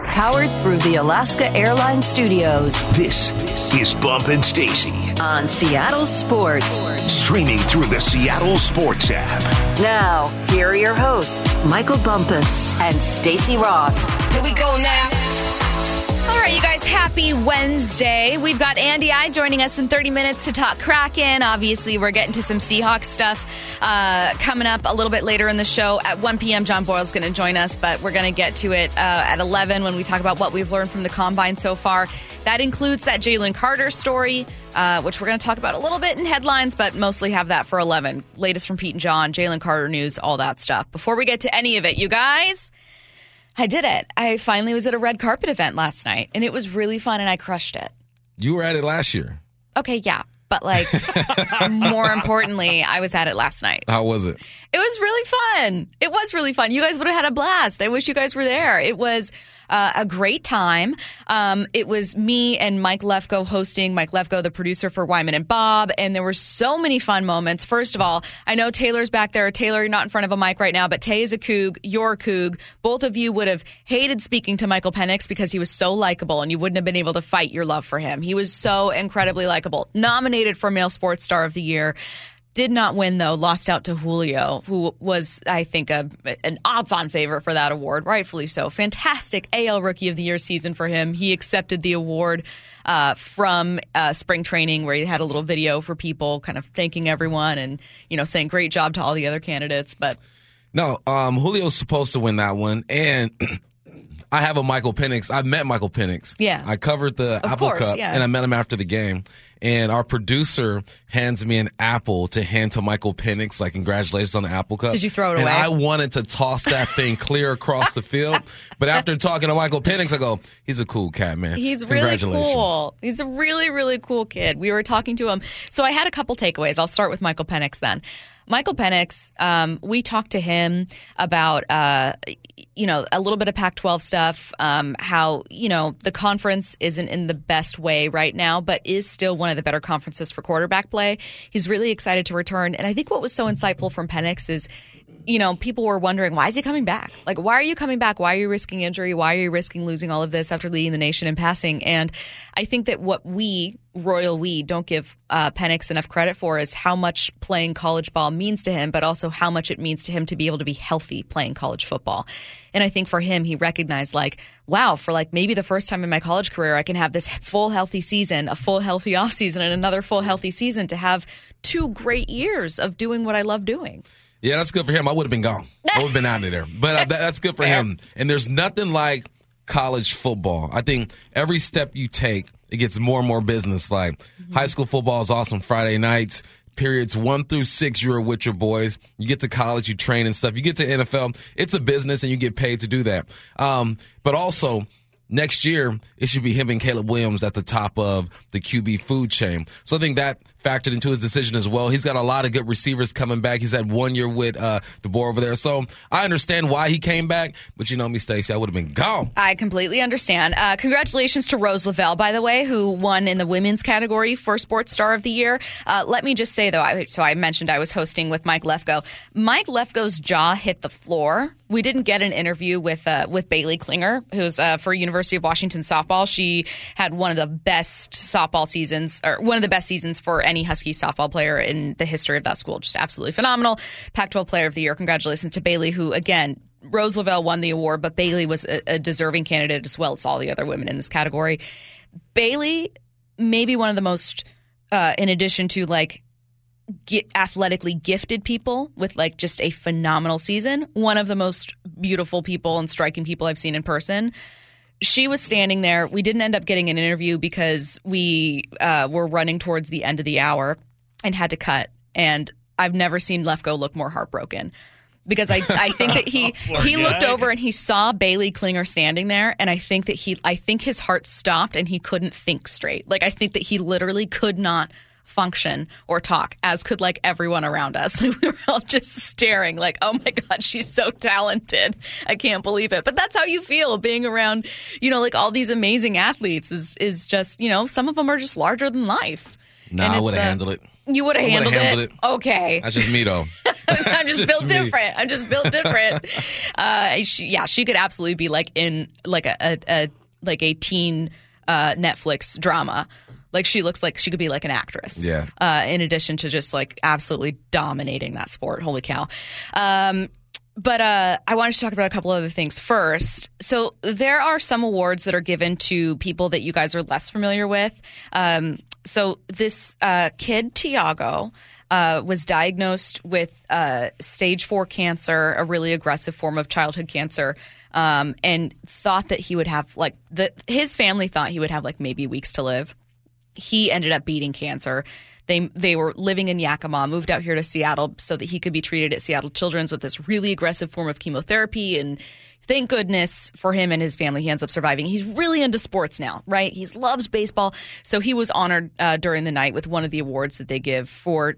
Powered through the Alaska Airlines Studios This is Bump and Stacy. on Seattle Sports. Streaming through the Seattle Sports app. Now, here are your hosts, Michael Bumpus and Stacy Rost. Here we go now. All right, you guys, happy Wednesday. We've got Andy Eide joining us in 30 minutes to talk Kraken. Obviously, we're getting to some Seahawks stuff uh, coming up a little bit later in the show. At 1 p.m., John Boyle's going to join us, but we're going to get to it uh, at 11 when we talk about what we've learned from the combine so far. That includes that Jalen Carter story, uh, which we're going to talk about a little bit in headlines, but mostly have that for 11. Latest from Pete and John, Jalen Carter news, all that stuff. Before we get to any of it, you guys. I did it. I finally was at a red carpet event last night, and it was really fun, and I crushed it. You were at it last year. Okay, yeah, but like more importantly, I was at it last night. How was it? It was really fun. It was really fun. You guys would have had a blast. I wish you guys were there. It was uh, a great time. Um, it was me and Mike Lefko hosting. Mike Lefko, the producer for Wyman and Bob, and there were so many fun moments. First of all, I know Taylor's back there. Taylor, you're not in front of a mic right now, but Tay is a Coug. You're a Coug. Both of you would have hated speaking to Michael Penix because he was so likable, and you wouldn't have been able to fight your love for him. He was so incredibly likable. Nominated for Male Sports Star of the Year. Did not win though. Lost out to Julio, who was, I think, a, an odds-on favorite for that award, rightfully so. Fantastic AL Rookie of the Year season for him. He accepted the award uh, from uh, spring training, where he had a little video for people, kind of thanking everyone and you know saying great job to all the other candidates. But No, um, Julio's supposed to win that one, and I have a Michael Penix. I met Michael Penix. Yeah. I covered the Apple course, Cup, yeah. and I met him after the game. And our producer hands me an apple to hand to Michael Penix, like congratulations on the Apple Cup. Did you throw it and away? I wanted to toss that thing clear across the field, but after talking to Michael Penix, I go, "He's a cool cat, man. He's really cool. He's a really, really cool kid. We were talking to him. So I had a couple takeaways. I'll start with Michael Penix then. Michael Penix, um, we talked to him about, uh, you know, a little bit of Pac 12 stuff, um, how, you know, the conference isn't in the best way right now, but is still one of the better conferences for quarterback play. He's really excited to return. And I think what was so insightful from Penix is, you know, people were wondering, why is he coming back? Like, why are you coming back? Why are you risking injury? Why are you risking losing all of this after leading the nation in passing? And I think that what we, Royal We, don't give uh, Penix enough credit for is how much playing college ball means to him, but also how much it means to him to be able to be healthy playing college football. And I think for him, he recognized, like, wow, for like maybe the first time in my college career, I can have this full healthy season, a full healthy offseason, and another full healthy season to have two great years of doing what I love doing. Yeah, that's good for him. I would have been gone. I would have been out of there. But uh, that, that's good for him. And there's nothing like college football. I think every step you take, it gets more and more business. Like high school football is awesome. Friday nights, periods one through six, you're with your boys. You get to college, you train and stuff. You get to NFL, it's a business and you get paid to do that. Um, but also, next year it should be him and Caleb Williams at the top of the QB food chain. So I think that factored into his decision as well. He's got a lot of good receivers coming back. He's had one year with uh, DeBoer over there. So I understand why he came back, but you know me, Stacey, I would have been gone. I completely understand. Uh, congratulations to Rose Lavelle, by the way, who won in the women's category for Sports Star of the Year. Uh, let me just say, though, I, so I mentioned I was hosting with Mike Lefko. Mike Lefko's jaw hit the floor. We didn't get an interview with uh, with Baylee Klingler, who's uh, for University of Washington softball. She had one of the best softball seasons, or one of the best seasons for any Husky softball player in the history of that school. Just absolutely phenomenal. Pac-12 Player of the Year. Congratulations to Baylee, who again Rose Lavelle won the award, but Baylee was a, a deserving candidate as well as all the other women in this category. Baylee, maybe one of the most, uh, in addition to like athletically gifted people with like just a phenomenal season, one of the most beautiful people and striking people I've seen in person. She was standing there. We didn't end up getting an interview because we uh, were running towards the end of the hour and had to cut. And I've never seen Lefko look more heartbroken because I, I think that he he looked over and he saw Baylee Klingler standing there and I think that he I think his heart stopped and he couldn't think straight. Like I think that he literally could not function or talk as could like everyone around us. we were all just staring like, "Oh my god, she's so talented. I can't believe it." But that's how you feel being around, you know, like all these amazing athletes is is just, you know, some of them are just larger than life. Nah, I would have uh, handled it. You would have handled, handled it. Okay. That's just me, though. I'm just Just built me. different. I'm just built different. uh, she, yeah, she could absolutely be like in like a, a, a like a teen uh, Netflix drama. Like she looks like she could be like an actress. Yeah. Uh, in addition to just like absolutely dominating that sport. Holy cow. Um, but uh, I wanted to talk about a couple other things first. So there are some awards that are given to people that you guys are less familiar with. Um, so this uh, kid Tiago uh, was diagnosed with uh, stage four cancer, a really aggressive form of childhood cancer, um, and thought that he would have like the his family thought he would have like maybe weeks to live he ended up beating cancer. They they were living in Yakima, moved out here to Seattle so that he could be treated at Seattle Children's with this really aggressive form of chemotherapy. And thank goodness for him and his family, he ends up surviving. He's really into sports now, right? He loves baseball, so he was honored uh, during the night with one of the awards that they give for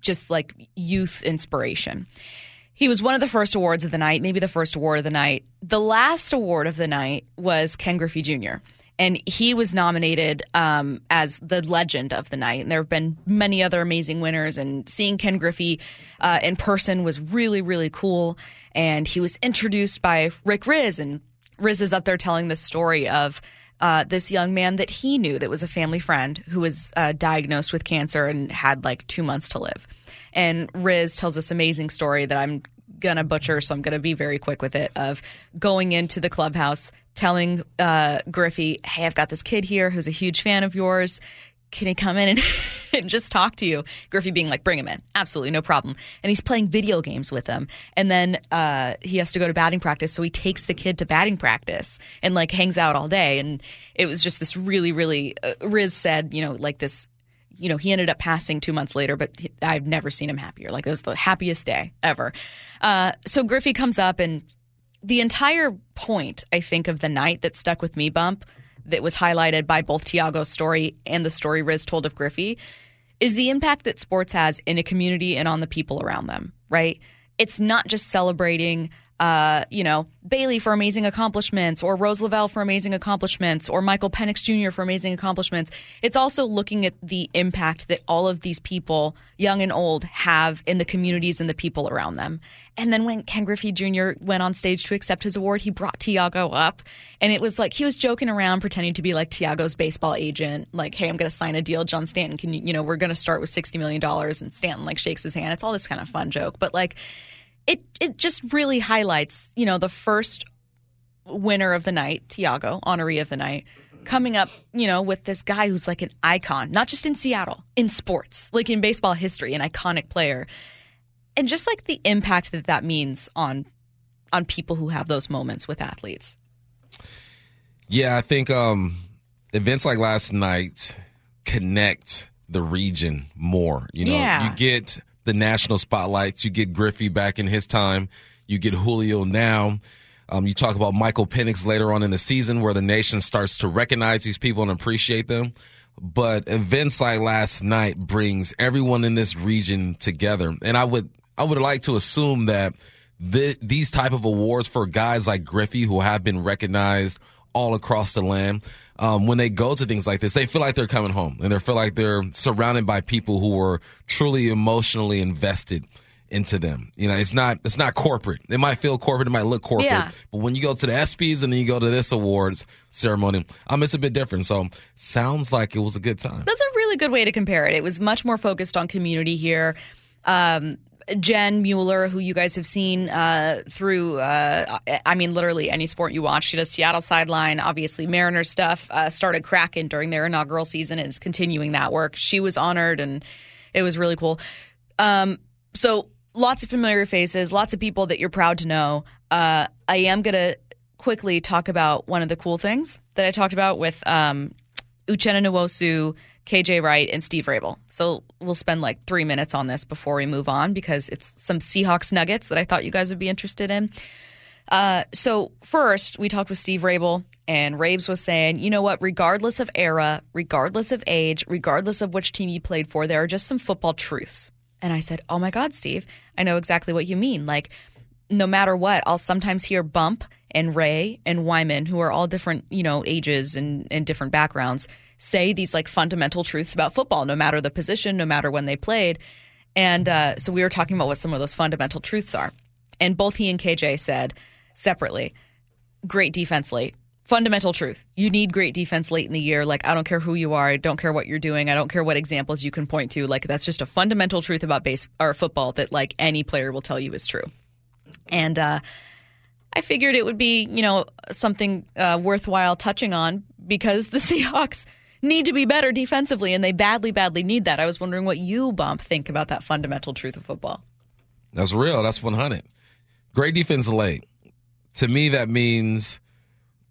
just like youth inspiration. He was one of the first awards of the night, maybe the first award of the night. The last award of the night was Ken Griffey Jr. And he was nominated um, as the legend of the night. And there have been many other amazing winners. And seeing Ken Griffey uh, in person was really, really cool. And he was introduced by Rick Rizzs. And Riz is up there telling the story of uh, this young man that he knew that was a family friend who was uh, diagnosed with cancer and had like two months to live. And Riz tells this amazing story that I'm gonna butcher, so I'm gonna be very quick with it. Of going into the clubhouse, telling uh, Griffey, "Hey, I've got this kid here who's a huge fan of yours. Can he come in and, and just talk to you?" Griffey being like, "Bring him in, absolutely no problem." And he's playing video games with him, and then uh, he has to go to batting practice, so he takes the kid to batting practice and like hangs out all day. And it was just this really, really. Uh, Riz said, you know, like this you know, he ended up passing two months later, but he- I've never seen him happier. Like, it was the happiest day ever. Uh, so Griffey comes up, and the entire point, I think, of the night that stuck with me, Bump, that was highlighted by both Tiago's story and the story Riz told of Griffey, is the impact that sports has in a community and on the people around them, right? It's not just celebrating, uh, you know, Baylee for amazing accomplishments or Rose Lavelle for amazing accomplishments or Michael Penix Jr. for amazing accomplishments. It's also looking at the impact that all of these people, young and old, have in the communities and the people around them. And then when Ken Griffey Jr. went on stage to accept his award, he brought Tiago up. And it was like he was joking around, pretending to be like Tiago's baseball agent. Like, hey, I'm going to sign a deal. John Stanton, can you, you know, we're going to start with $60 million. And Stanton like shakes his hand. It's all this kind of fun joke. But like, it, it just really highlights, you know, the first winner of the night, Tiago, honoree of the night, coming up, you know, with this guy who's like an icon, not just in Seattle, in sports, like in baseball history, an iconic player. And just like the impact that that means on on people who have those moments with athletes. Yeah, I think um, events like last night connect the region more. You know, Yeah. you get the national spotlights. You get Griffey back in his time. You get Julio now. Um, you talk about Michael Penix later on in the season, where the nation starts to recognize these people and appreciate them. But events like last night brings everyone in this region together, and I would I would like to assume that the, these type of awards for guys like Griffey, who have been recognized all across the land, um, when they go to things like this, they feel like they're coming home and they feel like they're surrounded by people who are truly emotionally invested into them. You know, it's not it's not corporate. It might feel corporate, it might look corporate, Yeah. but when you go to the ESPYS and then you go to this awards ceremony, um, it's a bit different. So sounds like it was a good time. That's a really good way to compare it. It was much more focused on community here. Um, Jen Mueller, who you guys have seen uh, through, uh, I mean, literally any sport you watch. She does Seattle sideline, obviously Mariners stuff. Uh, started Kraken during their inaugural season and is continuing that work. She was honored, and it was really cool. Um, so lots of familiar faces, lots of people that you're proud to know. Uh, I am going to quickly talk about one of the cool things that I talked about with um, Uchenna Nwosu, KJ Wright, and Steve Raible. So we'll spend like three minutes on this before we move on because it's some Seahawks nuggets that I thought you guys would be interested in. Uh, so first, we talked with Steve Raible, and Rabes was saying, you know what? Regardless of era, regardless of age, regardless of which team you played for, there are just some football truths. And I said, oh my God, Steve, I know exactly what you mean. Like, no matter what, I'll sometimes hear Bump and Ray and Wyman, who are all different, you know, ages and, and different backgrounds, say these like fundamental truths about football, no matter the position, no matter when they played. And uh, so we were talking about what some of those fundamental truths are. And both he and KJ said separately great defense late. Fundamental truth. You need great defense late in the year. Like, I don't care who you are. I don't care what you're doing. I don't care what examples you can point to. Like, that's just a fundamental truth about base or football that, like, any player will tell you is true. And uh, I figured it would be, you know, something uh, worthwhile touching on because the Seahawks need to be better defensively, and they badly, badly need that. I was wondering what you, Bump, think about that fundamental truth of football. That's real. That's 100. Great defense late. To me, that means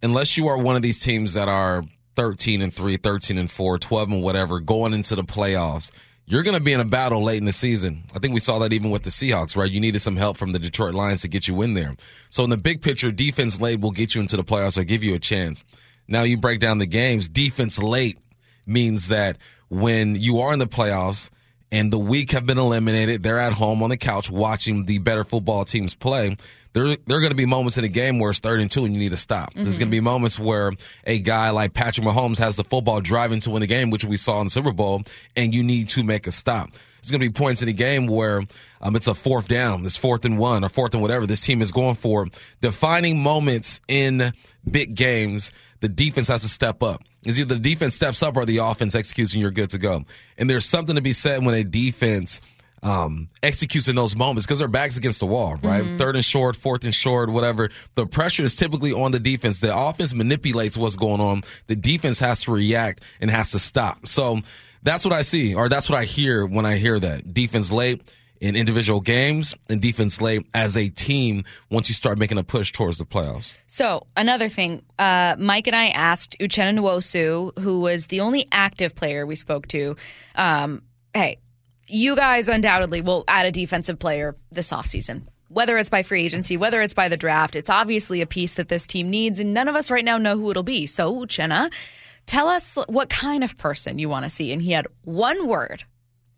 unless you are one of these teams that are 13 and 3, 13 and 4, 12 and whatever, going into the playoffs, you're going to be in a battle late in the season. I think we saw that even with the Seahawks, right? You needed some help from the Detroit Lions to get you in there. So in the big picture, defense late will get you into the playoffs or give you a chance. Now you break down the games. Defense late means that when you are in the playoffs and the weak have been eliminated, they're at home on the couch watching the better football teams play. There, there are going to be moments in the game where it's third and two and you need to stop. Mm-hmm. There's going to be moments where a guy like Patrick Mahomes has the football driving to win the game, which we saw in the Super Bowl, and you need to make a stop. There's going to be points in the game where um, it's a fourth down, it's fourth and one or fourth and whatever this team is going for. Defining moments in big games the defense has to step up. Is either the defense steps up or the offense executes and you're good to go. And there's something to be said when a defense um, executes in those moments because their back's against the wall, right? Mm-hmm. Third and short, fourth and short, whatever. The pressure is typically on the defense. The offense manipulates what's going on. The defense has to react and has to stop. So that's what I see, or that's what I hear when I hear that defense late in individual games and defense late as a team once you start making a push towards the playoffs. So another thing, uh, Mike and I asked Uchenna Nwosu, who was the only active player we spoke to, um, hey, you guys undoubtedly will add a defensive player this offseason. Whether it's by free agency, whether it's by the draft, it's obviously a piece that this team needs, and none of us right now know who it'll be. So, Uchenna, tell us what kind of person you want to see. And he had one word,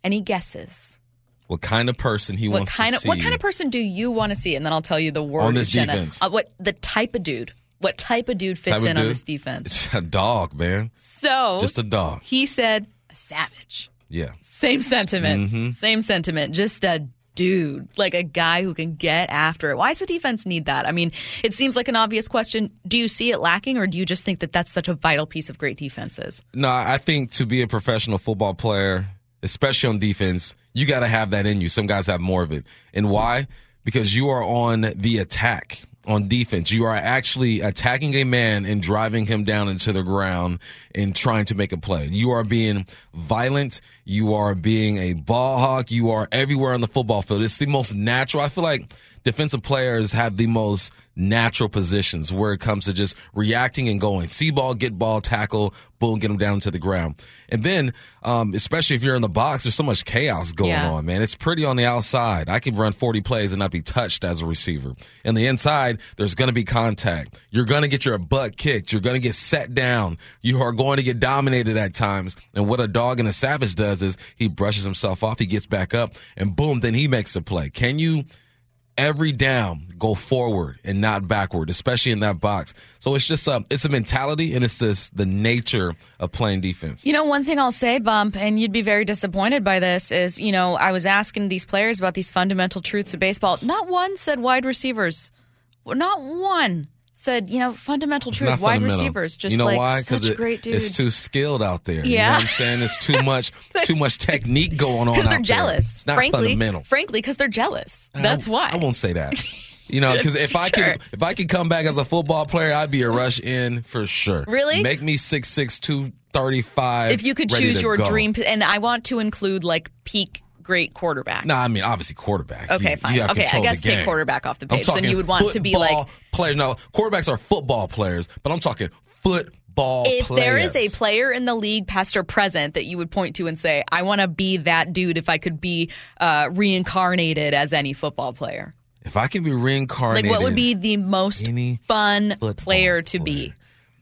and he guesses what kind of person he what wants kind to of, see. What kind of person do you want to see? And then I'll tell you the word on this defense. Uh, what the type of dude? What type of dude fits type in dude? on this defense? It's a dog, man. So just a dog. He said a savage. Yeah. Same sentiment. Mm-hmm. Same sentiment. Just a dude, like a guy who can get after it. Why does the defense need that? I mean, it seems like an obvious question. Do you see it lacking, or do you just think that that's such a vital piece of great defenses? No, I think to be a professional football player, especially on defense, you got to have that in you. Some guys have more of it. And why? Because you are on the attack on defense. You are actually attacking a man and driving him down into the ground and trying to make a play. You are being violent. You are being a ball hawk. You are everywhere on the football field. It's the most natural. I feel like defensive players have the most natural positions where it comes to just reacting and going. See ball, get ball, tackle, boom, get them down to the ground. And then, um, especially if you're in the box, there's so much chaos going Yeah. on, man. It's pretty on the outside. I can run 40 plays and not be touched as a receiver. In the inside, there's going to be contact. You're going to get your butt kicked. You're going to get set down. You are going to get dominated at times. And what a dog and a savage does is he brushes himself off, he gets back up, and boom, then he makes a play. Can you every down go forward and not backward, especially in that box. So it's just a it's a mentality and it's this the nature of playing defense. You know, one thing I'll say, Bump, and you'd be very disappointed by this, is, you know, I was asking these players about these fundamental truths of baseball. Not one said wide receivers. Not one said, you know, fundamental truth. wide fundamental. receivers, just you know like why? such it- great dudes. it's too skilled out there. You know Yeah. what I'm saying? It's too much too much technique going on Because they're there. jealous. It's not frankly, fundamental. frankly, because they're jealous. That's I, why. I won't say that. You know, because if I Sure. could, if I could come back as a football player, I'd be a rush in for sure. Really? Make me six six two thirty five. if you could choose your dream, and I want to include like peak great quarterback. No, I mean obviously quarterback. Okay, You- fine. you Okay, I guess take quarterback off the page. Then you would want to be football like- players. No, quarterbacks are football players, but I'm talking football. if there is a player in the league, past or present, that you would point to and say, "I want to be that dude if I could be uh, reincarnated as any football player." if I can be reincarnated, Like, what would be the most fun player to be?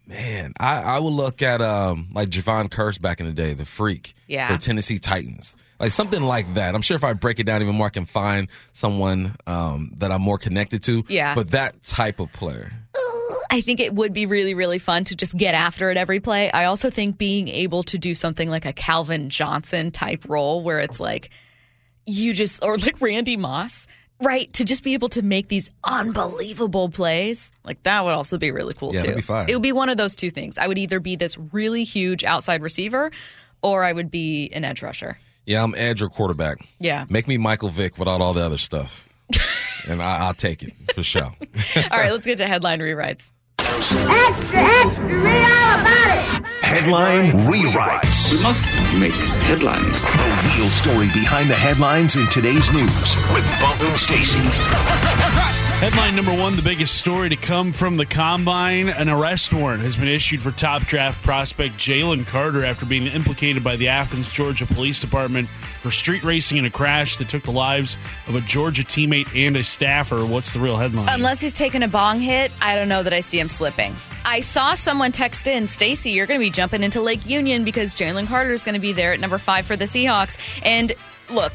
Man, I, I would look at um like Jevon Kearse back in the day, the freak Yeah. for Tennessee Titans. Like something like that. I'm sure if I break it down even more, I can find someone um, that I'm more connected to. Yeah. But that type of player. I think it would be really, really fun to just get after it every play. I also think being able to do something like a Calvin Johnson type role where it's like you just, or like Randy Moss, right? To just be able to make these unbelievable plays, like that would also be really cool Yeah, too. that'd be fine. It would be one of those two things. I would either be this really huge outside receiver or I would be an edge rusher. Yeah, I'm edge or quarterback. Yeah. Make me Michael Vick without all the other stuff. and I, I'll take it for sure. All right, let's get to headline rewrites. Extra, extra, read all about it. Headline rewrites. We must make headlines. The real story behind the headlines in today's news with Bump and Stacy. Headline number one the biggest story to come from the combine. An arrest warrant has been issued for top draft prospect Jalen Carter after being implicated by the Athens, Georgia Police Department for street racing in a crash that took the lives of a Georgia teammate and a staffer. What's the real headline? Unless he's taking a bong hit, I don't know that I see him slipping. I saw someone text in, Stacy, you're going to be jumping into Lake Union because Jalen Carter is going to be there at number five for the Seahawks. And look,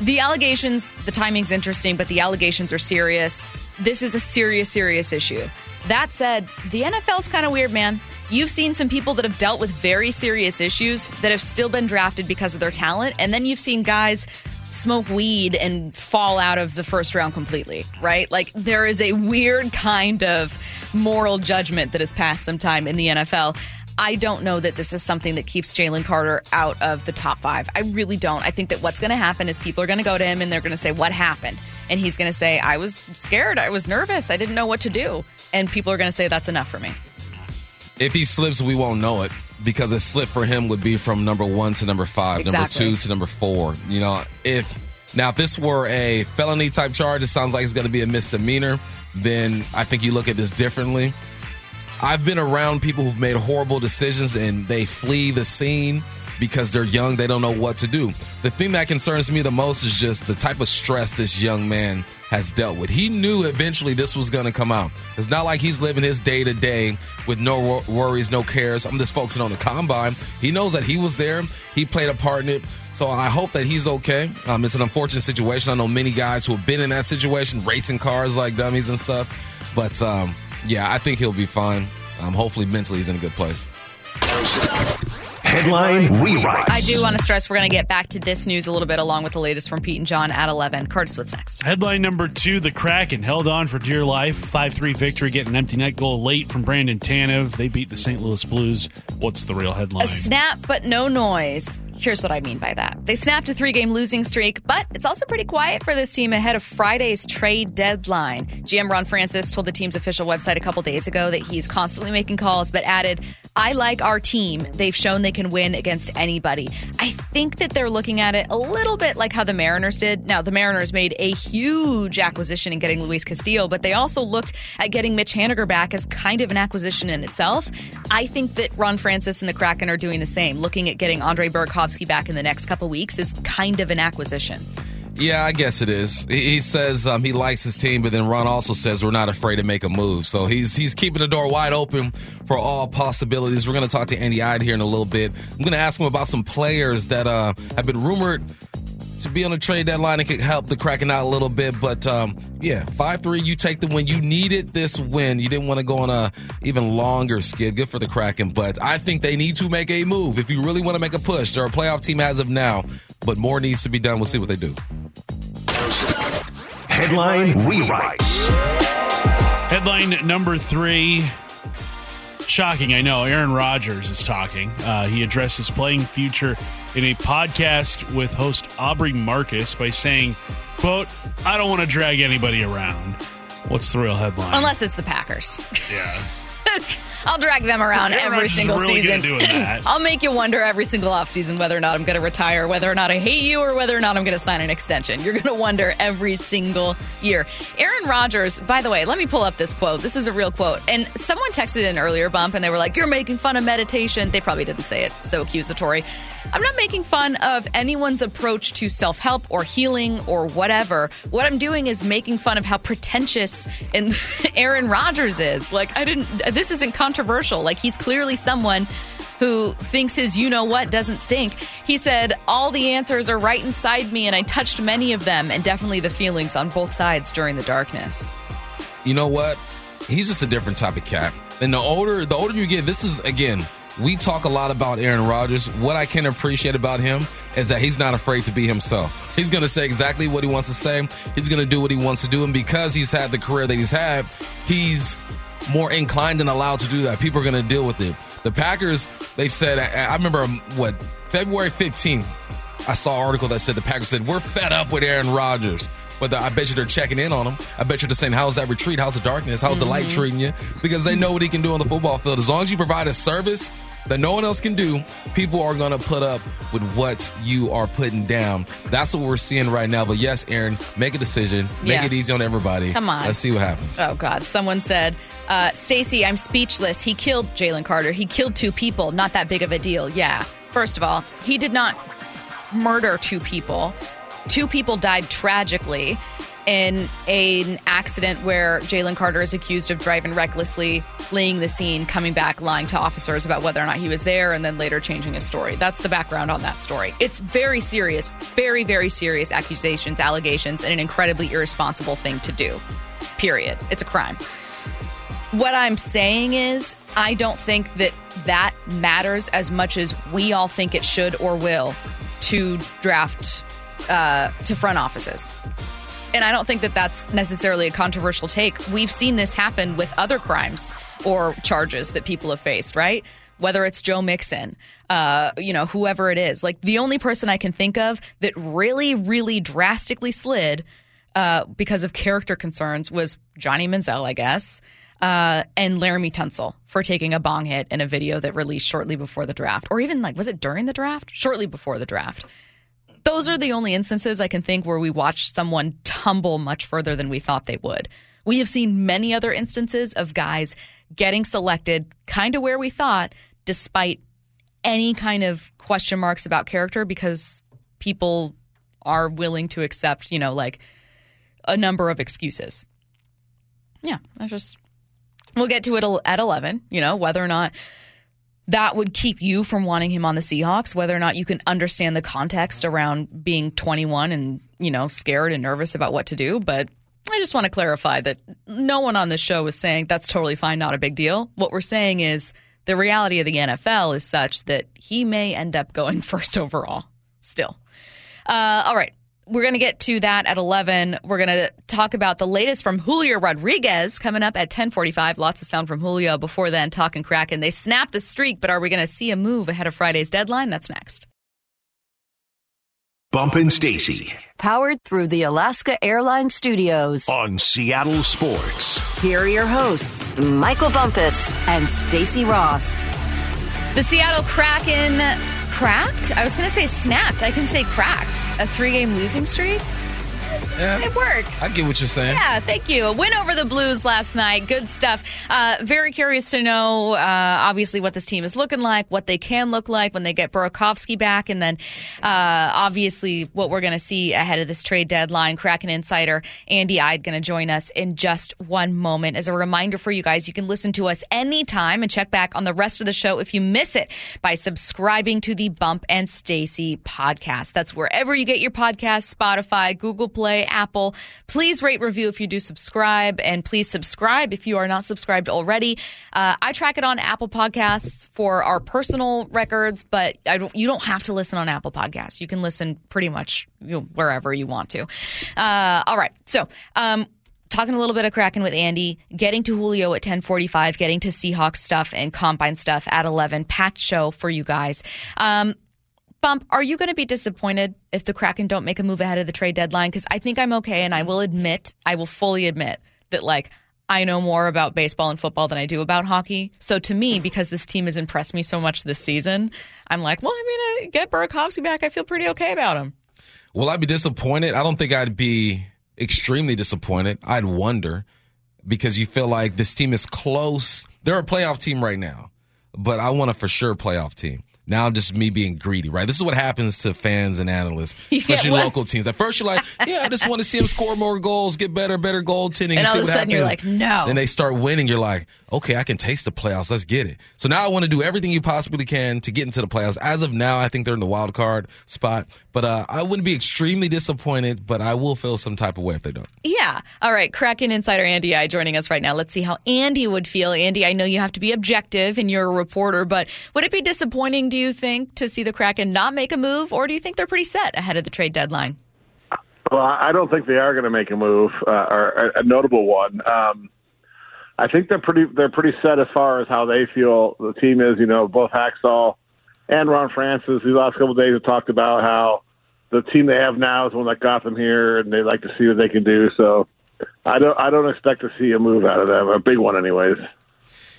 the allegations, the timing's interesting, but the allegations are serious. This is a serious, serious issue. That said, the NFL's kind of weird, man. You've seen some people that have dealt with very serious issues that have still been drafted because of their talent, and then you've seen guys smoke weed and fall out of the first round completely, right? Like there is a weird kind of moral judgment that has passed some time in the NFL. I don't know that this is something that keeps Jalen Carter out of the top five. I really don't. I think that what's going to happen is people are going to go to him and they're going to say, What happened? And he's going to say, I was scared. I was nervous. I didn't know what to do. And people are going to say, That's enough for me. if he slips, we won't know it because a slip for him would be from number one to number five, Exactly. number two to number four. You know, if now if this were a felony type charge, it sounds like it's going to be a misdemeanor. Then I think you look at this differently. I've been around people who've made horrible decisions and they flee the scene because they're young, they don't know what to do. The thing that concerns me the most is just the type of stress this young man has dealt with. He knew eventually this was going to come out. It's not like he's living his day to day with no worries, no cares. I'm just focusing on the combine. He knows that he was there, he played a part in it. So I hope that he's okay. Um, it's an unfortunate situation. I know many guys who have been in that situation, racing cars like dummies and stuff. But um, yeah, I think he'll be fine. Um, hopefully, mentally, he's in a good place. Headline rewrites. I do want to stress we're going to get back to this news a little bit along with the latest from Pete and John at 11. Curtis, what's next? Headline number two The Kraken held on for dear life. 5 3 victory, getting an empty net goal late from Brandon Tanev. They beat the St. Louis Blues. What's the real headline? A snap, but no noise. Here's what I mean by that. They snapped a three game losing streak, but it's also pretty quiet for this team ahead of Friday's trade deadline. GM Ron Francis told the team's official website a couple days ago that he's constantly making calls, but added, I like our team. They've shown they can win against anybody. I think that they're looking at it a little bit like how the Mariners did. Now, the Mariners made a huge acquisition in getting Luis Castillo, but they also looked at getting Mitch Haniger back as kind of an acquisition in itself. I think that Ron Francis and the Kraken are doing the same. Looking at getting Andre Burakovsky back in the next couple weeks is kind of an acquisition. Yeah, I guess it is. He says um, he likes his team, but then Ron also says we're not afraid to make a move. So he's he's keeping the door wide open for all possibilities. We're going to talk to Andy Eide here in a little bit. I'm going to ask him about some players that uh, have been rumored to be on the trade deadline and could help the Kraken out a little bit. But um, yeah, five three, you take the win. You needed this win. You didn't want to go on a even longer skid. Good for the Kraken, but I think they need to make a move if you really want to make a push. They're a playoff team as of now, but more needs to be done. We'll see what they do. Headline rewrites. Headline number three. Shocking, I know. Aaron Rodgers is talking. Uh, he addressed his playing future in a podcast with host Aubrey Marcus by saying, quote, I don't want to drag anybody around. What's the real headline? Unless it's the Packers. yeah. I'll drag them around every single really season. good at doing that. I'll make you wonder every single offseason whether or not I'm going to retire, whether or not I hate you, or whether or not I'm going to sign an extension. You're going to wonder every single year. Aaron Rodgers, by the way, let me pull up this quote. This is a real quote. And someone texted in earlier, Bump, and they were like, You're making fun of meditation. They probably didn't say it so accusatory. I'm not making fun of anyone's approach to self help or healing or whatever. What I'm doing is making fun of how pretentious and Aaron Rodgers is. Like, I didn't, this isn't controversial. Like, he's clearly someone who thinks his you know what doesn't stink. He said, All the answers are right inside me, and I touched many of them, and definitely the feelings on both sides during the darkness. You know what? he's just a different type of cat. And the older the older you get, this is again, we talk a lot about Aaron Rodgers. What I can appreciate about him is that he's not afraid to be himself. He's going to say exactly what he wants to say. He's going to do what he wants to do. And because he's had the career that he's had, he's more inclined and allowed to do that. People are going to deal with it. The Packers, they've said, I I remember um, what, February 15th, I saw an article that said the Packers said, We're fed up with Aaron Rodgers. But the- I bet you they're checking in on him. I bet you they're saying, How's that retreat? How's the darkness? How's the light treating you? Because they know what he can do on the football field. As long as you provide a service that no one else can do, people are going to put up with what you are putting down. That's what we're seeing right now. But yes, Aaron, make a decision. Make Yeah. it easy on everybody. Come on. Let's see what happens. Oh God! Someone said, uh, "Stacy, I'm speechless. He killed Jalen Carter. He killed two people. Not that big of a deal." Yeah. First of all, he did not murder two people. Two people died tragically in an accident where Jalen Carter is accused of driving recklessly, fleeing the scene, coming back, lying to officers about whether or not he was there, and then later changing his story. That's the background on that story. It's very serious, very, very serious accusations, allegations, and an incredibly irresponsible thing to do. Period. It's a crime. What I'm saying is, I don't think that that matters as much as we all think it should or will to draft uh, to front offices. And I don't think that that's necessarily a controversial take. We've seen this happen with other crimes or charges that people have faced, right? Whether it's Joe Mixon, uh, you know, whoever it is. Like the only person I can think of that really, really drastically slid uh, because of character concerns was Johnny Manziel, I guess, uh, and Laremy Tunsil for taking a bong hit in a video that released shortly before the draft, or even like was it during the draft? Shortly before the draft. Those are the only instances I can think where we watched someone tumble much further than we thought they would. We have seen many other instances of guys getting selected kind of where we thought, despite any kind of question marks about character, because people are willing to accept, you know, like a number of excuses. Yeah, I just we'll get to it at 11, you know, whether or not that would keep you from wanting him on the Seahawks, whether or not you can understand the context around being 21 and, you know, scared and nervous about what to do, but I just want to clarify that no one on this show is saying that's totally fine, not a big deal. What we're saying is the reality of the NFL is such that he may end up going first overall still. Uh, all right. We're going to get to that at 11. We're going to talk about the latest from Julio Rodriguez coming up at 1045. Lots of sound from Julio. Before then, talking Kraken. They snapped the streak, but are we going to see a move ahead of Friday's deadline? That's next. Bumpin' Stacy Powered through the Alaska Airlines Studios. on Seattle Sports. Here are your hosts, Michael Bumpus and Stacy Rost. The Seattle Kraken cracked. I was going to say snapped. I can say cracked. A three game losing streak. Yeah. It works. I get what you're saying. Yeah, thank you. A win over the Blues last night. Good stuff. Uh, very curious to know, uh, obviously, what this team is looking like, what they can look like when they get Burakovsky back, and then uh, obviously what we're going to see ahead of this trade deadline. Kraken insider Andy Eide going to join us in just one moment. As a reminder for you guys, you can listen to us anytime and check back on the rest of the show if you miss it by subscribing to the Bump and Stacy podcast. That's wherever you get your podcasts, Spotify, Google Play, Apple. Please rate, review if you do subscribe, and please subscribe if you are not subscribed already. Uh, I track it on Apple Podcasts for our personal records, but don't, you don't have to listen on Apple Podcasts. You can listen pretty much you know, wherever you want to. Uh, all right, so. Um, talking a little bit of Kraken with Andy, getting to Julio at 1045, getting to Seahawks stuff and Combine stuff at 11. Packed show for you guys. Um, Bump, are you going to be disappointed if the Kraken don't make a move ahead of the trade deadline? Because I think I'm okay, and I will admit, I will fully admit that, like, I know more about baseball and football than I do about hockey. So to me, because this team has impressed me so much this season, I'm like, well, I mean, I get Burakovsky back. I feel pretty okay about him. Will I be disappointed? I don't think I'd be extremely disappointed. I'd wonder because you feel like this team is close. They're a playoff team right now, but I want a for sure playoff team. Now just me being greedy, right? This is what happens to fans and analysts, especially what? local teams. At first, you're like, yeah, I just want to see them score more goals, get better, better goaltending. And all see of a sudden you're happens. like, no. Then they start winning. You're like, okay, I can taste the playoffs. Let's get it. So now I want to do everything you possibly can to get into the playoffs. As of now, I think they're in the wild card spot, but uh, I wouldn't be extremely disappointed, but I will feel some type of way if they don't. Yeah. All right. Kraken insider Andy Eide joining us right now. Let's see how Andy would feel. Andy, I know you have to be objective and you're a reporter, but would it be disappointing, do you think, to see the Kraken not make a move, or do you think they're pretty set ahead of the trade deadline? Well, I don't think they are going to make a move uh, or a, a notable one. Um, I think they're pretty they're pretty set as far as how they feel the team is. You know, both Hakstol and Ron Francis these last couple of days have talked about how the team they have now is the one that got them here, and they like to see what they can do. So, I don't I don't expect to see a move out of them, a big one, anyways.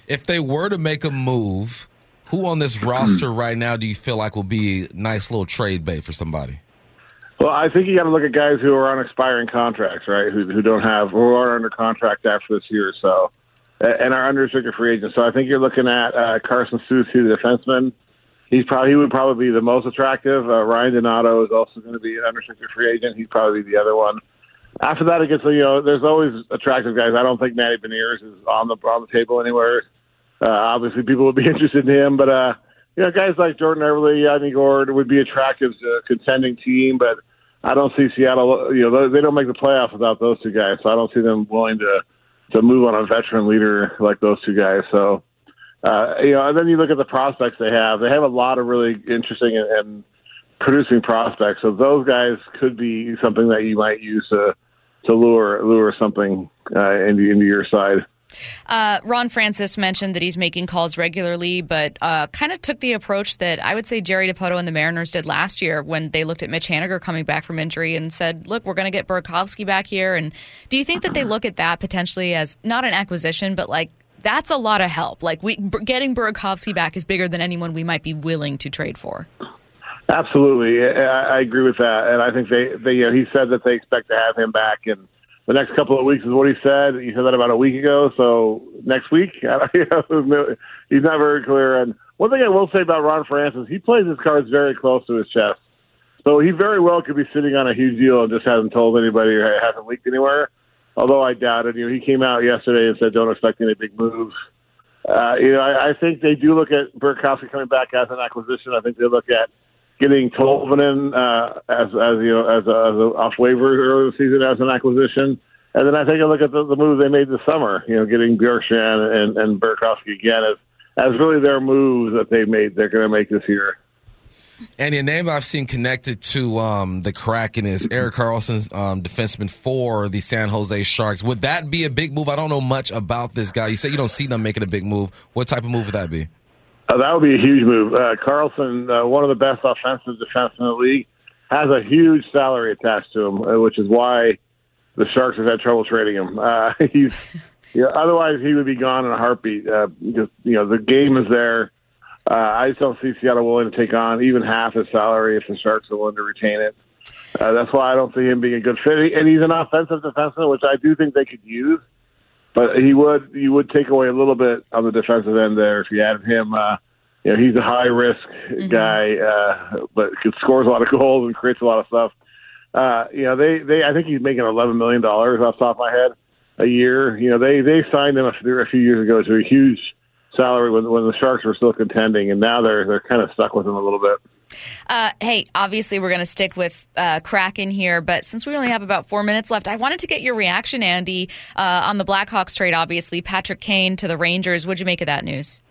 If they were to make a move, who on this roster right now do you feel like will be a nice little trade bait for somebody? Well, I think you got to look at guys who are on expiring contracts, right? Who who don't have who are under contract after this year, or so and are unrestricted free agents. So I think you're looking at uh, Carson Soucy, the defenseman. He's probably he would probably be the most attractive. Uh, Ryan Donato is also going to be an unrestricted free agent. He's probably the other one. After that, it gets you know there's always attractive guys. I don't think Matty Beniers is on the on the table anywhere. Uh, obviously, people would be interested in him, but uh, you know, guys like Jordan Eberle, Yanni Gourde would be attractive to a contending team, but I don't see Seattle. You know, they don't make the playoffs without those two guys, so I don't see them willing to to move on a veteran leader like those two guys. So, uh, you know, and then you look at the prospects they have. They have a lot of really interesting and, and producing prospects. So those guys could be something that you might use to to lure lure something uh, into into your side. Uh, Ron Francis mentioned that he's making calls regularly, but uh, kind of took the approach that I would say Jerry Dipoto and the Mariners did last year when they looked at Mitch Haniger coming back from injury and said, "Look, we're going to get Burakovsky back here." And do you think that they look at that potentially as not an acquisition, but like that's a lot of help? Like we getting Burakovsky back is bigger than anyone we might be willing to trade for. Absolutely, I, I agree with that, and I think they, they, you know, he said that they expect to have him back in the next couple of weeks. Is what he said. He said that about a week ago. So next week, you know, he's not very clear. And one thing I will say about Ron Francis, he plays his cards very close to his chest. So he very well could be sitting on a huge deal and just hasn't told anybody or hasn't leaked anywhere. Although I doubt it. You know, he came out yesterday and said don't expect any big moves. Uh, you know, I, I think they do look at Burakovsky coming back as an acquisition. I think they look at getting Tolvanen uh, as as you know as a, as a off waiver earlier this season as an acquisition, and then I take a look at the, the moves they made this summer. You know, getting Bjorkstrand and and Burakovsky again as as really their moves that they made. They're going to make this year. And your name I've seen connected to um, the Kraken is Erik Karlsson, um, defenseman for the San Jose Sharks. Would that be a big move? I don't know much about this guy. You say you don't see them making a big move. What type of move would that be? Uh, that would be a huge move. Uh, Karlsson, uh, one of the best offensive defensemen in the league, has a huge salary attached to him, uh, which is why the Sharks have had trouble trading him. Uh, he's yeah, otherwise he would be gone in a heartbeat. Uh, just you know, the game is there. Uh, I just don't see Seattle willing to take on even half his salary if the Sharks are willing to retain it. Uh, that's why I don't see him being a good fit. And he's an offensive defenseman, which I do think they could use. But he would you would take away a little bit on the defensive end there if you added him. Uh, you know, he's a high risk guy, uh, but scores a lot of goals and creates a lot of stuff. Uh, you know, they they I think he's making eleven million dollars off the top of my head a year. You know, they they signed him a few, a few years ago to a huge salary when when the Sharks were still contending, and now they're they're kind of stuck with him a little bit. Uh, hey, obviously we're going to stick with uh, Kraken here, but since we only have about four minutes left, I wanted to get your reaction, Andy, uh, on the Blackhawks trade. Obviously, Patrick Kane to the Rangers. What'd you make of that news?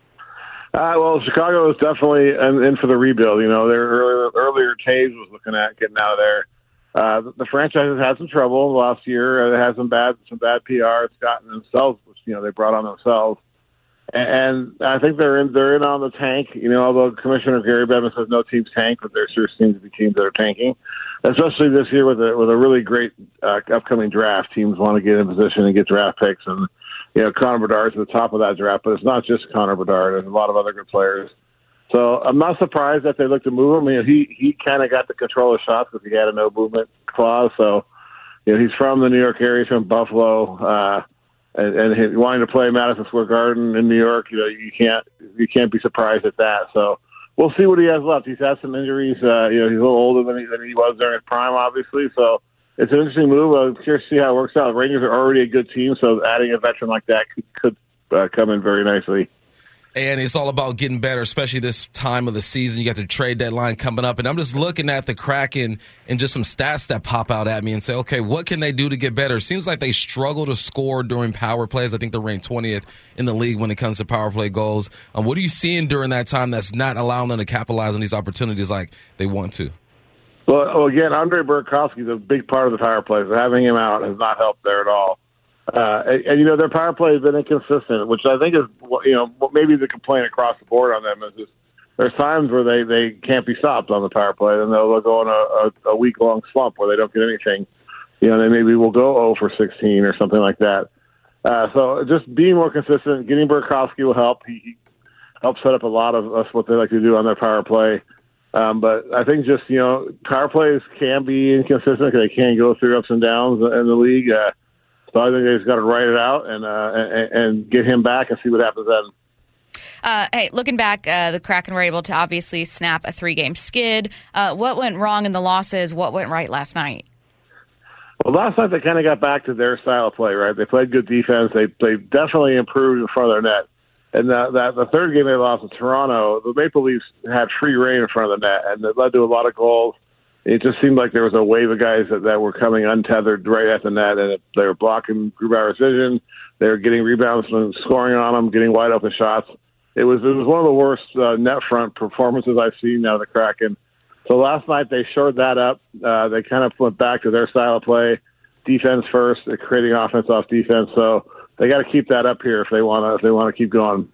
Uh, well, Chicago is definitely in, in for the rebuild. You know, their earlier, earlier Toews was looking at getting out of there. Uh, the, franchise has had some trouble last year. It has some bad some bad PR it's gotten themselves, which you know they brought on themselves. And, I think they're in they're in on the tank. You know, although Commissioner Gary Bettman says no teams tank, but there sure seems to be teams that are tanking, especially this year with a with a really great uh, upcoming draft. Teams want to get in position and get draft picks, and you know Connor Bedard's at the top of that draft. But it's not just Connor Bedard. There's a lot of other good players. So I'm not surprised that they looked to move him. I mean, he he kind of got the control of shots because he had a no movement clause. So you know he's from the New York area, he's from Buffalo, uh, and, and wanting to play Madison Square Garden in New York. You know you can't you can't be surprised at that. So we'll see what he has left. He's had some injuries. Uh, you know, he's a little older than he, than he was during his prime, obviously. So it's an interesting move. I'm curious to see how it works out. The Rangers are already a good team, so adding a veteran like that could, could uh, come in very nicely. And it's all about getting better, especially this time of the season. You got the trade deadline coming up. And I'm just looking at the Kraken and just some stats that pop out at me and say, okay, what can they do to get better? It seems like they struggle to score during power plays. I think they're ranked 20th in the league when it comes to power play goals. Um, what are you seeing during that time that's not allowing them to capitalize on these opportunities like they want to? Well, again, Andre Burakovsky is a big part of the power play. So having him out has not helped there at all. Uh, and, and, you know their power play has been inconsistent, which I think is you know maybe the complaint across the board on them is just there's times where they they can't be stopped on the power play, and they'll, they'll go in a, a, a week long slump where they don't get anything. You know, they maybe will go 0 for 16 or something like that. Uh, so just being more consistent, getting Burakovsky will help. He, he helps set up a lot of us what they like to do on their power play. Um, but I think just you know power plays can be inconsistent they can go through ups and downs in the league. Uh, so I think they just got to write it out and, uh, and and get him back and see what happens then. Uh, hey, looking back, uh, the Kraken were able to obviously snap a three game skid. Uh, what went wrong in the losses? What went right last night? Well, last night they kind of got back to their style of play, right? They played good defense. They they definitely improved in front of their net. And that, that the third game they lost to Toronto, the Maple Leafs had free reign in front of the net, and it led to a lot of goals it just seemed like there was a wave of guys that, that were coming untethered right at the net, and they were blocking Grubauer's vision. They were getting rebounds and scoring on them, getting wide open shots. It was it was one of the worst uh, net front performances I've seen out of the Kraken. So last night they shored that up. Uh, they kind of went back to their style of play, defense first, creating offense off defense. So they got to keep that up here if they want to if they want to keep going.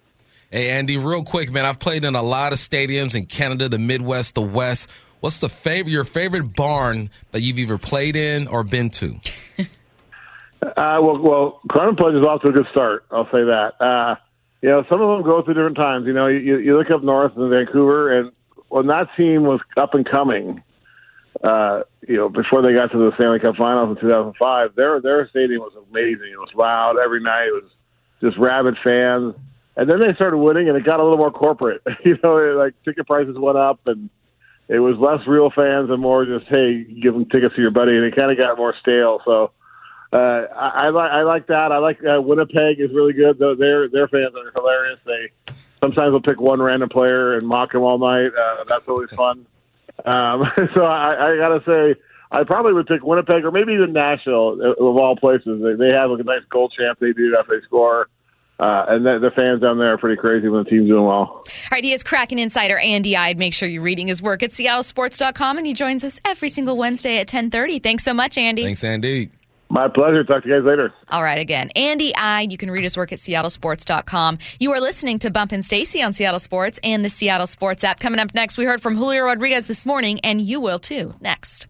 Hey Andy, real quick, man. I've played in a lot of stadiums in Canada, the Midwest, the West. What's the favorite your favorite barn that you've either played in or been to? uh, well, well, Climate Pledge is off to a good start. I'll say that. Uh, you know, some of them go through different times. You know, you, you look up north in Vancouver, and when that team was up and coming, uh, you know, before they got to the Stanley Cup Finals in 2005, their their stadium was amazing. It was loud every night. It was just rabid fans. And then they started winning, and it got a little more corporate. you know, like ticket prices went up, and it was less real fans and more just hey, give them tickets to your buddy, and it kind of got more stale. So uh, I, I like I like that. I like uh, Winnipeg is really good. Though their their fans are hilarious. They sometimes will pick one random player and mock him all night. Uh, that's always fun. Um, so I, I gotta say. I probably would pick Winnipeg or maybe even Nashville of all places. They, they have a nice goal champ they do after they score. Uh, and the, the, fans down there are pretty crazy when the team's doing well. All right, he is Kraken insider Andy Eide. Make sure you're reading his work at seattlesports.com, and he joins us every single Wednesday at 10:30. Thanks so much, Andy. Thanks, Andy. My pleasure. Talk to you guys later. All right, again, Andy Eide. You can read his work at seattlesports.com. You are listening to Bump and Stacy on Seattle Sports and the Seattle Sports app. Coming up next, we heard from Julio Rodriguez this morning, and you will too. Next.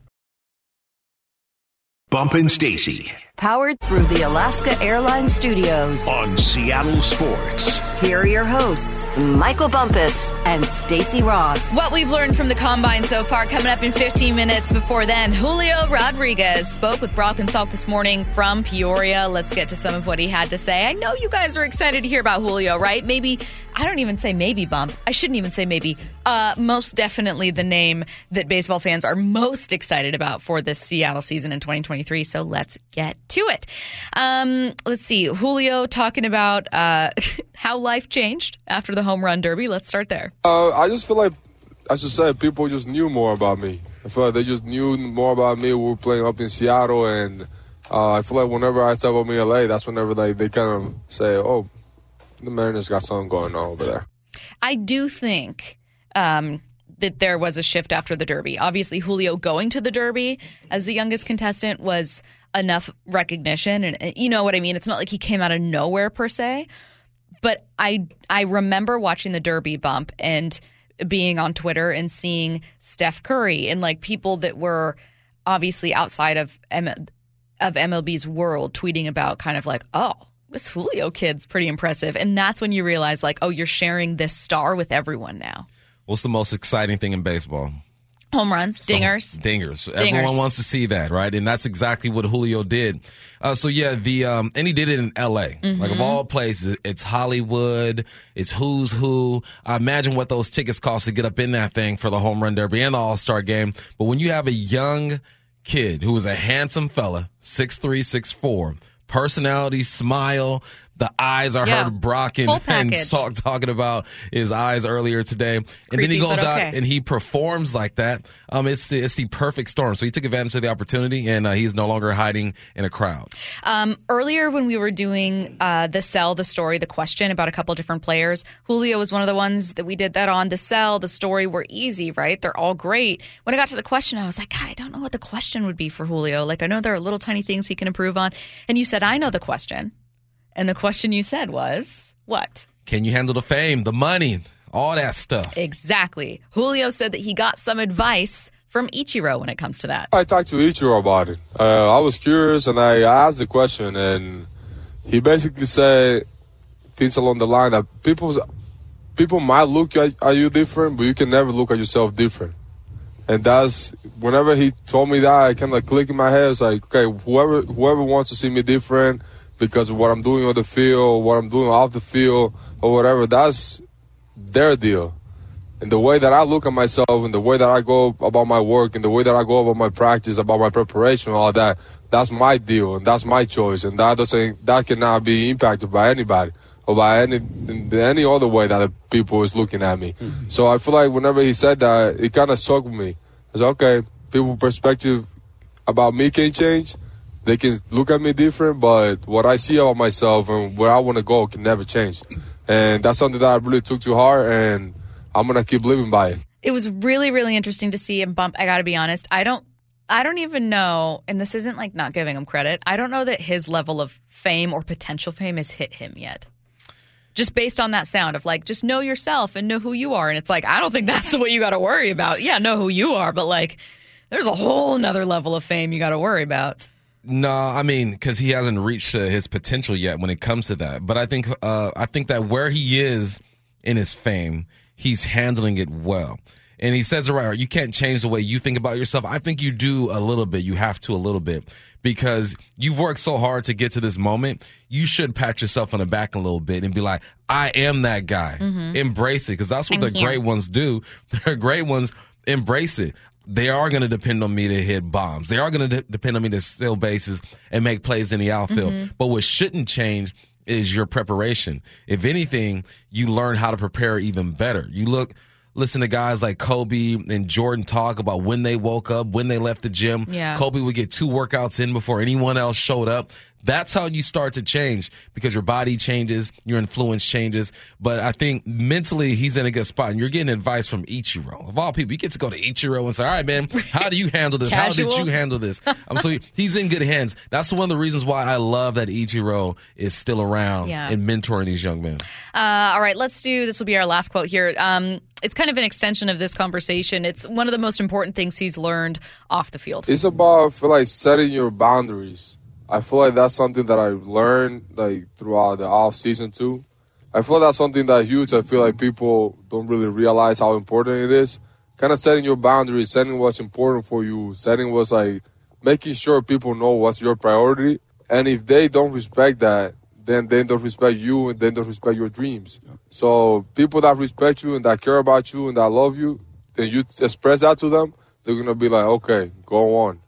Bump and Stacy. Powered through the Alaska Airlines Studios. On Seattle Sports. Here are your hosts, Michael Bumpus and Stacy Rost. What we've learned from the combine so far coming up in 15 minutes before then. Julio Rodriguez spoke with Brock and Salk this morning from Peoria. Let's get to some of what he had to say. I know you guys are excited to hear about Julio, right? Maybe I don't even say maybe bump. I shouldn't even say maybe. Uh, most definitely the name that baseball fans are most excited about for this Seattle season in 2023. So let's get to it. Um, let's see. Julio talking about uh, how life changed after the home run derby. Let's start there. Uh, I just feel like, I should say, people just knew more about me. I feel like they just knew more about me. We were playing up in Seattle, and uh, I feel like whenever I step up in LA, that's whenever like they kind of say, "Oh, the Mariners got something going on over there." I do think um, that there was a shift after the Derby. Obviously, Julio going to the Derby as the youngest contestant was enough recognition, and you know what I mean. It's not like he came out of nowhere per se, but I I remember watching the Derby bump and being on Twitter and seeing Steph Curry and like people that were obviously outside of M- of MLB's world tweeting about kind of like oh this Julio kid's pretty impressive. And that's when you realize, like, oh, you're sharing this star with everyone now. What's the most exciting thing in baseball? Home runs, dingers. Dingers. Everyone wants to see that, right? And that's exactly what Julio did. Uh, so yeah, the um, and he did it in L.A. Mm-hmm. Like of all places, it's Hollywood, it's who's who. I imagine what those tickets cost to get up in that thing for the home run derby and the All Star game. But when you have a young kid who was a handsome fella, six three, six four, personality, smile. The eyes are Yeah. heard Brock and, and. Salk talking about his eyes earlier today. And then he goes but out and he performs like that. Um, it's it's the perfect storm. So he took advantage of the opportunity, and uh, he's no longer hiding in a crowd. Um, earlier, when we were doing uh, the cell, the story, the question about a couple different players, Julio was one of the ones that we did that on. The cell, the story were easy, right? They're all great. When I got to the question, I was like, God, I don't know what the question would be for Julio. Like, I know there are little tiny things he can improve on. And you said, I know the question. And the question you said was, what? Can you handle the fame, the money, all that stuff? Exactly. Julio said that he got some advice from Ichiro when it comes to that. I talked to Ichiro about it. Uh, I was curious and I asked the question, and he basically said things along the line that people people might look at, at you different, but you can never look at yourself different. And that's whenever he told me that, I kind of clicked in my head. It's like, okay, whoever whoever wants to see me different because of what I'm doing on the field, what I'm doing off the field, or whatever, that's their deal. And the way that I look at myself and the way that I go about my work and the way that I go about my practice, about my preparation, all that, that's my deal and that's my choice. And that doesn't, that cannot be impacted by anybody or by any, any other way that the people is looking at me. Hmm. So I feel like whenever he said that, it kind of struck me. I said, okay, people perspective about me can change. They can look at me different, but what I see about myself and where I want to go can never change. And that's something that I really took to heart and I'm gonna keep living by it. it was really really interesting to see him bump i gotta be honest i don't i don't even know and this isn't like not giving him credit i don't know that his level of fame or potential fame has hit him yet just based on that sound of like just know yourself and know who you are and it's like i don't think that's the what you gotta worry about yeah know who you are but like there's a whole nother level of fame you gotta worry about No, I mean because he hasn't reached uh, his potential yet when it comes to that. But I think uh, I think that where he is in his fame, he's handling it well. And he says it right. You can't change the way you think about yourself. I think you do a little bit. You have to a little bit because you've worked so hard to get to this moment. You should pat yourself on the back a little bit and be like, I am that guy. Embrace it because that's what I'm the here. great ones do. The great ones embrace it. They are going to depend on me to hit bombs. They are going to de- depend on me to steal bases and make plays in the outfield. Mm-hmm. But what shouldn't change is your preparation. If anything, you learn how to prepare even better. You look, listen to guys like Kobe and Jordan talk about when they woke up, when they left the gym. Yeah. Kobe would get two workouts in before anyone else showed up. That's how you start to change because your body changes, your influence changes. But I think mentally he's in a good spot. And you're getting advice from Ichiro. Of all people, you get to go to Ichiro and say, all right, man, how do you handle this? How did you handle this? Um, so he's in good hands. That's one of the reasons why I love that Ichiro is still around Yeah. and mentoring these young men. Uh, all right, let's do this. Will be our last quote here. Um, it's kind of an extension of this conversation. It's one of the most important things he's learned off the field. It's about I feel like setting your boundaries. I feel like that's something that I learned like throughout the off season too. I feel that's something that huge. I feel like people don't really realize how important it is. Kind of setting your boundaries, setting what's important for you, setting what's like making sure people know what's your priority. And if they don't respect that, then they don't respect you and they don't respect your dreams. So people that respect you and that care about you and that love you, then you express that to them, they're gonna be like, okay, go on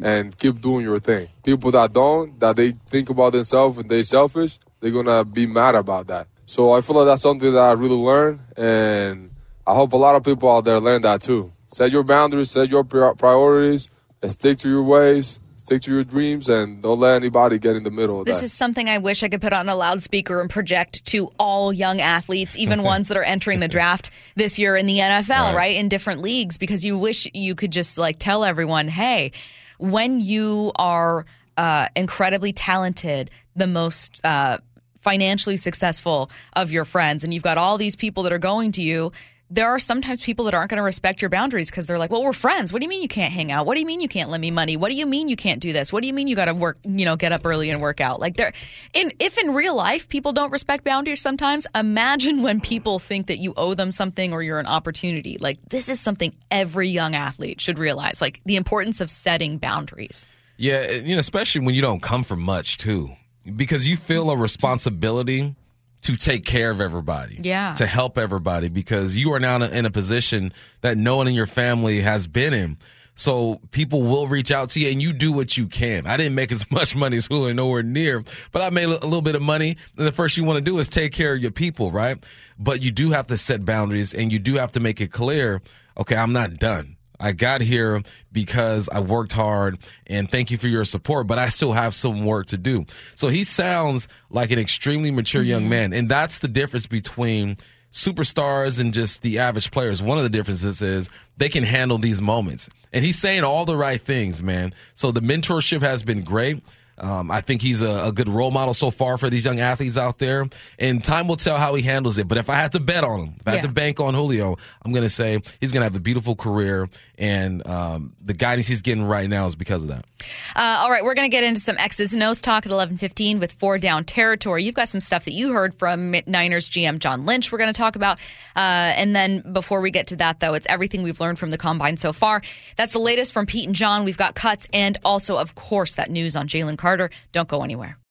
and keep doing your thing. People that don't, that they think about themselves and they selfish, they're gonna be mad about that. So I feel like that's something that I really learned, and I hope a lot of people out there learn that too. Set your boundaries, set your priorities, and stick to your ways, stick to your dreams, and don't let anybody get in the middle of This that. is something I wish I could put on a loudspeaker and project to all young athletes, even ones that are entering the draft this year in the NFL, right. Right. In different leagues, because you wish you could just like tell everyone, hey, when you are uh, incredibly talented, the most uh, financially successful of your friends, and you've got all these people that are going to you. There are sometimes people that aren't going to respect your boundaries because they're like, well, we're friends. What do you mean you can't hang out? What do you mean you can't lend me money? What do you mean you can't do this? What do you mean you got to work, you know, get up early and work out? Like there, if in real life people don't respect boundaries sometimes, imagine when people think that you owe them something or you're an opportunity. Like this is something every young athlete should realize, like the importance of setting boundaries. Yeah, you know, especially when you don't come from much too, because you feel a responsibility to take care of everybody. Yeah. To help everybody because you are now in a, in a position that no one in your family has been in. So people will reach out to you and you do what you can. I didn't make as much money as Julio, nowhere near, but I made a little bit of money. And the first you want to do is take care of your people, right? But you do have to set boundaries and you do have to make it clear, okay, I'm not done. I got here because I worked hard and thank you for your support, but I still have some work to do. So he sounds like an extremely mature young mm-hmm. man. And that's the difference between superstars and just the average players. One of the differences is they can handle these moments. And he's saying all the right things, man. So the mentorship has been great. Um, I think he's a, a, good role model so far for these young athletes out there. And time will tell how he handles it. But if I had to bet on him, if I had Yeah. to bank on Julio, I'm going to say he's going to have a beautiful career. And um, the guidance he's getting right now is because of that. Uh, all right, we're going to get into some X's and O's talk at 11:15 with four down territory. You've got some stuff that you heard from Niners GM John Lynch. We're going to talk about, uh, and then before we get to that, though, it's everything we've learned from the combine so far. That's the latest from Pete and John. We've got cuts and also, of course, that news on Jalen Carter. Don't go anywhere.